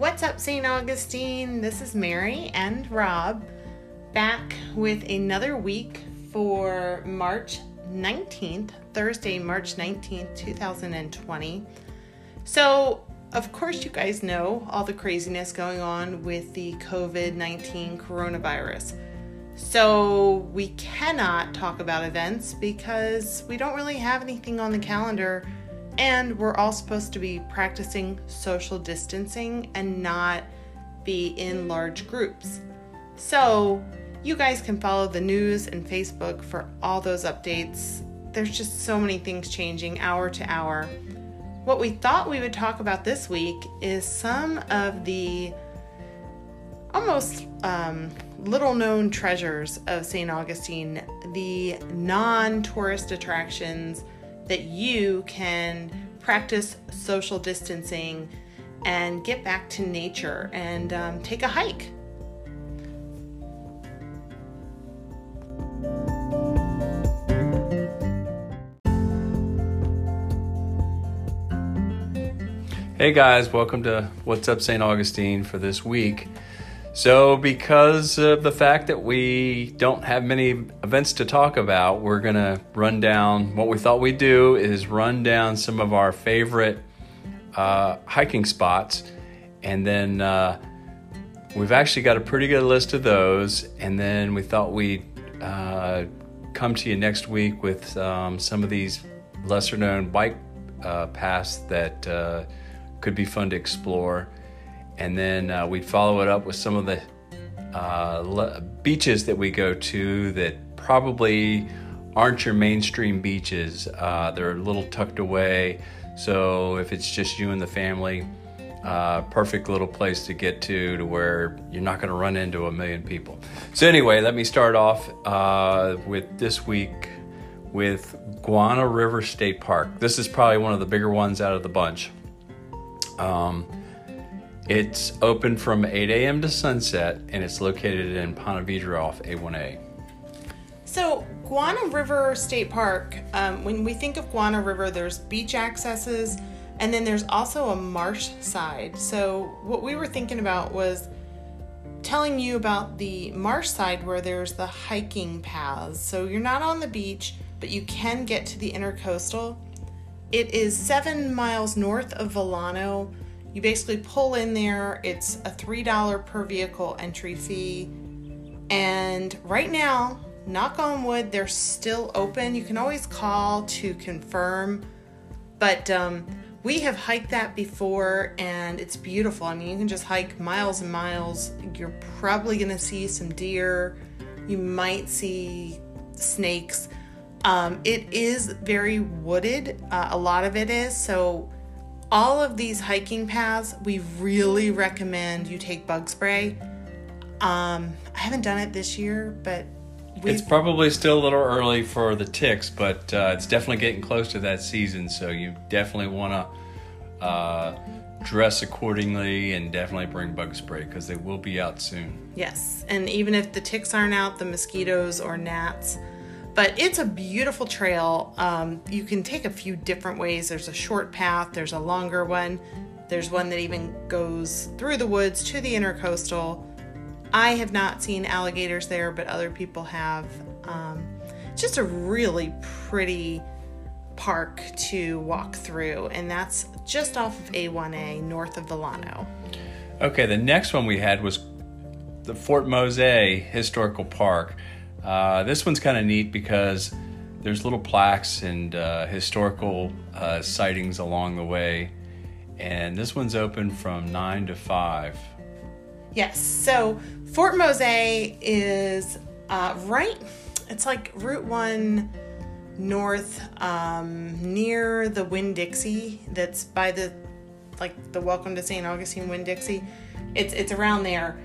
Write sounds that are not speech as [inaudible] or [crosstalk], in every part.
What's up, St. Augustine? This is Mary and Rob back with another week for March 19th, Thursday, March 19th, 2020. So, of course, you guys know all the craziness going on with the COVID 19 coronavirus. So, we cannot talk about events because we don't really have anything on the calendar, and we're all supposed to be practicing social distancing and not be in large groups. So, you guys can follow the news and Facebook for all those updates. There's just so many things changing hour to hour. What we thought we would talk about this week is some of the almost um, little known treasures of St. Augustine, the non tourist attractions that you can practice social distancing and get back to nature and um, take a hike. Hey guys, welcome to What's Up St. Augustine for this week. So, because of the fact that we don't have many events to talk about, we're going to run down what we thought we'd do is run down some of our favorite uh, hiking spots. And then uh, we've actually got a pretty good list of those. And then we thought we'd uh, come to you next week with um, some of these lesser known bike uh, paths that uh, could be fun to explore. And then uh, we'd follow it up with some of the uh, beaches that we go to that probably aren't your mainstream beaches. Uh, they're a little tucked away. So if it's just you and the family, uh, perfect little place to get to to where you're not going to run into a million people. So anyway, let me start off uh, with this week with Guana River State Park. This is probably one of the bigger ones out of the bunch. Um, it's open from 8 a.m. to sunset, and it's located in Ponte Vedra off A1A. So, Guana River State Park, um, when we think of Guana River, there's beach accesses and then there's also a marsh side. So, what we were thinking about was telling you about the marsh side where there's the hiking paths. So, you're not on the beach, but you can get to the intercoastal. It is seven miles north of Vilano. You basically pull in there, it's a $3 per vehicle entry fee. And right now, knock on wood, they're still open. You can always call to confirm. But um, we have hiked that before and it's beautiful. I mean, you can just hike miles and miles. You're probably going to see some deer. You might see snakes. Um, it is very wooded, uh, a lot of it is. So, all of these hiking paths, we really recommend you take bug spray. Um, I haven't done it this year, but it's probably still a little early for the ticks, but uh, it's definitely getting close to that season. So you definitely want to uh, dress accordingly and definitely bring bug spray because they will be out soon. Yes, and even if the ticks aren't out, the mosquitoes or gnats. But it's a beautiful trail. Um, you can take a few different ways. There's a short path, there's a longer one, there's one that even goes through the woods to the intercoastal. I have not seen alligators there, but other people have. Um, just a really pretty park to walk through, and that's just off of A1A north of Vilano. Okay, the next one we had was the Fort Mose Historical Park. Uh, this one's kind of neat because there's little plaques and uh, historical uh, sightings along the way. And this one's open from 9 to 5. Yes, so Fort Mose is uh, right, it's like Route 1 north um, near the Winn Dixie that's by the like the Welcome to St. Augustine Winn Dixie. It's it's around there.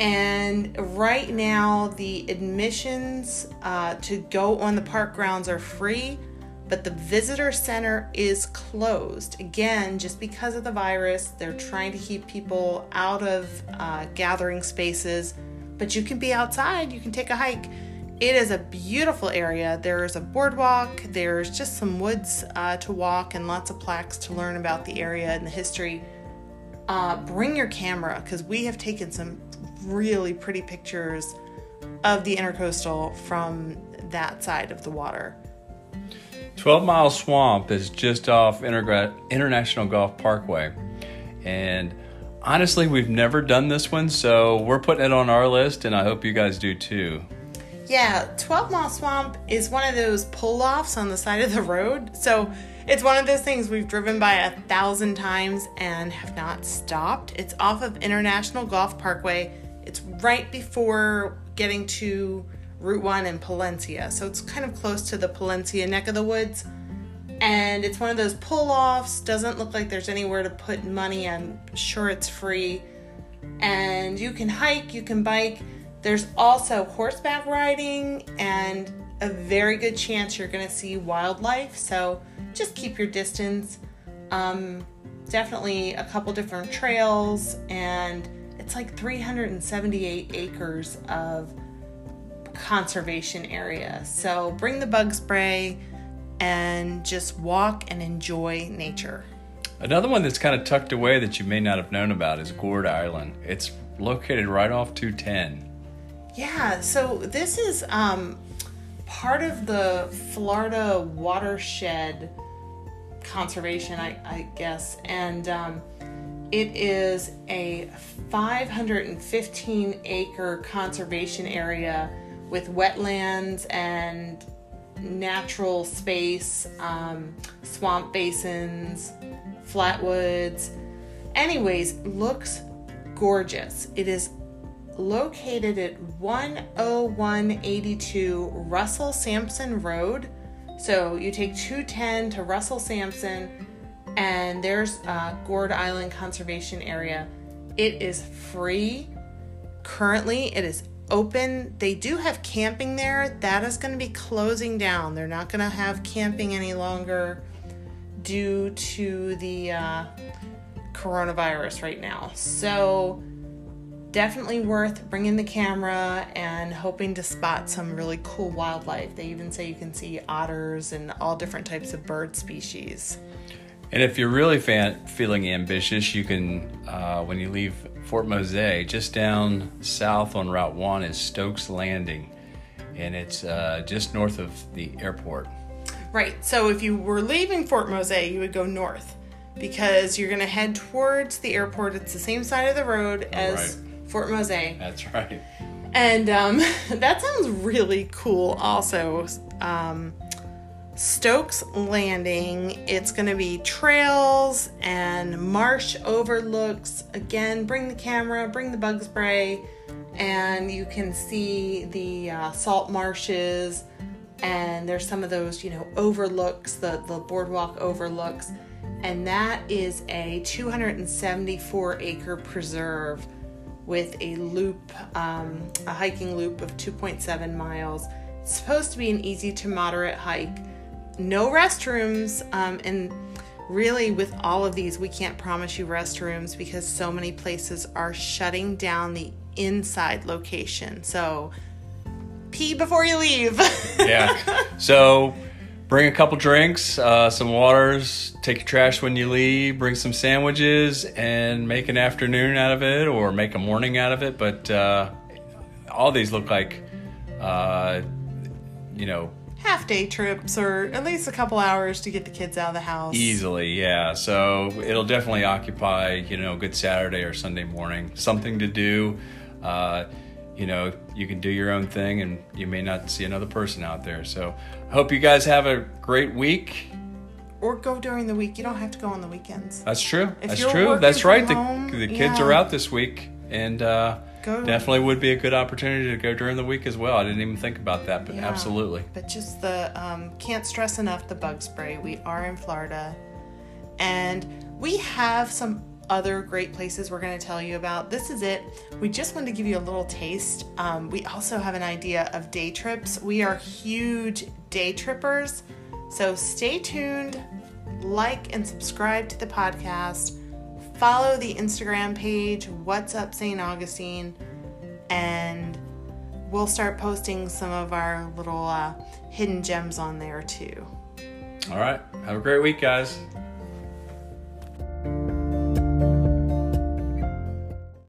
And right now, the admissions uh, to go on the park grounds are free, but the visitor center is closed. Again, just because of the virus, they're trying to keep people out of uh, gathering spaces, but you can be outside, you can take a hike. It is a beautiful area. There is a boardwalk, there's just some woods uh, to walk, and lots of plaques to learn about the area and the history uh, bring your camera because we have taken some really pretty pictures of the intercoastal from that side of the water. 12 Mile Swamp is just off Intergra- International Golf Parkway. And honestly, we've never done this one, so we're putting it on our list, and I hope you guys do too. Yeah, 12 Mile Swamp is one of those pull offs on the side of the road. So it's one of those things we've driven by a thousand times and have not stopped. It's off of International Golf Parkway. It's right before getting to Route 1 in Palencia. So it's kind of close to the Palencia neck of the woods. And it's one of those pull offs. Doesn't look like there's anywhere to put money. I'm sure it's free. And you can hike, you can bike. There's also horseback riding and a very good chance you're going to see wildlife. So just keep your distance. Um, definitely a couple different trails, and it's like 378 acres of conservation area. So bring the bug spray and just walk and enjoy nature. Another one that's kind of tucked away that you may not have known about is Gourd Island. It's located right off 210. Yeah, so this is um, part of the Florida watershed conservation, I, I guess, and um, it is a 515 acre conservation area with wetlands and natural space, um, swamp basins, flatwoods. Anyways, looks gorgeous. It is located at 10182 Russell Sampson Road. So you take 210 to Russell Sampson, and there's uh, Gourd Island Conservation Area. It is free. Currently, it is open. They do have camping there. That is going to be closing down. They're not going to have camping any longer due to the uh, coronavirus right now. So, definitely worth bringing the camera and hoping to spot some really cool wildlife. They even say you can see otters and all different types of bird species. And if you're really fan- feeling ambitious, you can, uh, when you leave Fort Mose, just down south on Route 1 is Stokes Landing, and it's uh, just north of the airport. Right, so if you were leaving Fort Mose, you would go north because you're going to head towards the airport. It's the same side of the road as Right. Fort Mose. That's right. And um, [laughs] that sounds really cool, also. Um, Stokes Landing, it's going to be trails and marsh overlooks. Again, bring the camera, bring the bug spray, and you can see the uh, salt marshes. And there's some of those, you know, overlooks, the, the boardwalk overlooks. And that is a 274 acre preserve with a loop, um, a hiking loop of 2.7 miles. It's supposed to be an easy to moderate hike. No restrooms, um, and really, with all of these, we can't promise you restrooms because so many places are shutting down the inside location. So, pee before you leave. [laughs] Yeah. so bring a couple drinks, uh, some waters, take your trash when you leave, bring some sandwiches, and make an afternoon out of it or make a morning out of it. But uh, all these look like, uh, you know, Half day trips or at least a couple hours to get the kids out of the house. Easily, yeah. So it'll definitely occupy, you know, a good Saturday or Sunday morning. Something to do. You know, you can do your own thing and you may not see another person out there. So I hope you guys have a great week. Or go during the week. You don't have to go on the weekends. That's true. If That's true. That's right. The, home, the kids yeah. are out this week and uh, Go definitely would be a good opportunity to go during the week as well. I didn't even think about that, but Yeah. absolutely. But just the um, can't stress enough the bug spray. We are in Florida, and we have some other great places we're going to tell you about. This is it. We just wanted to give you a little taste. Um, we also have an idea of day trips. We are huge day trippers, so stay tuned. Like and subscribe to the podcast. Follow the Instagram page. What's up, St. Augustine? and we'll start posting some of our little uh, hidden gems on there too. All right. Have a great week, guys.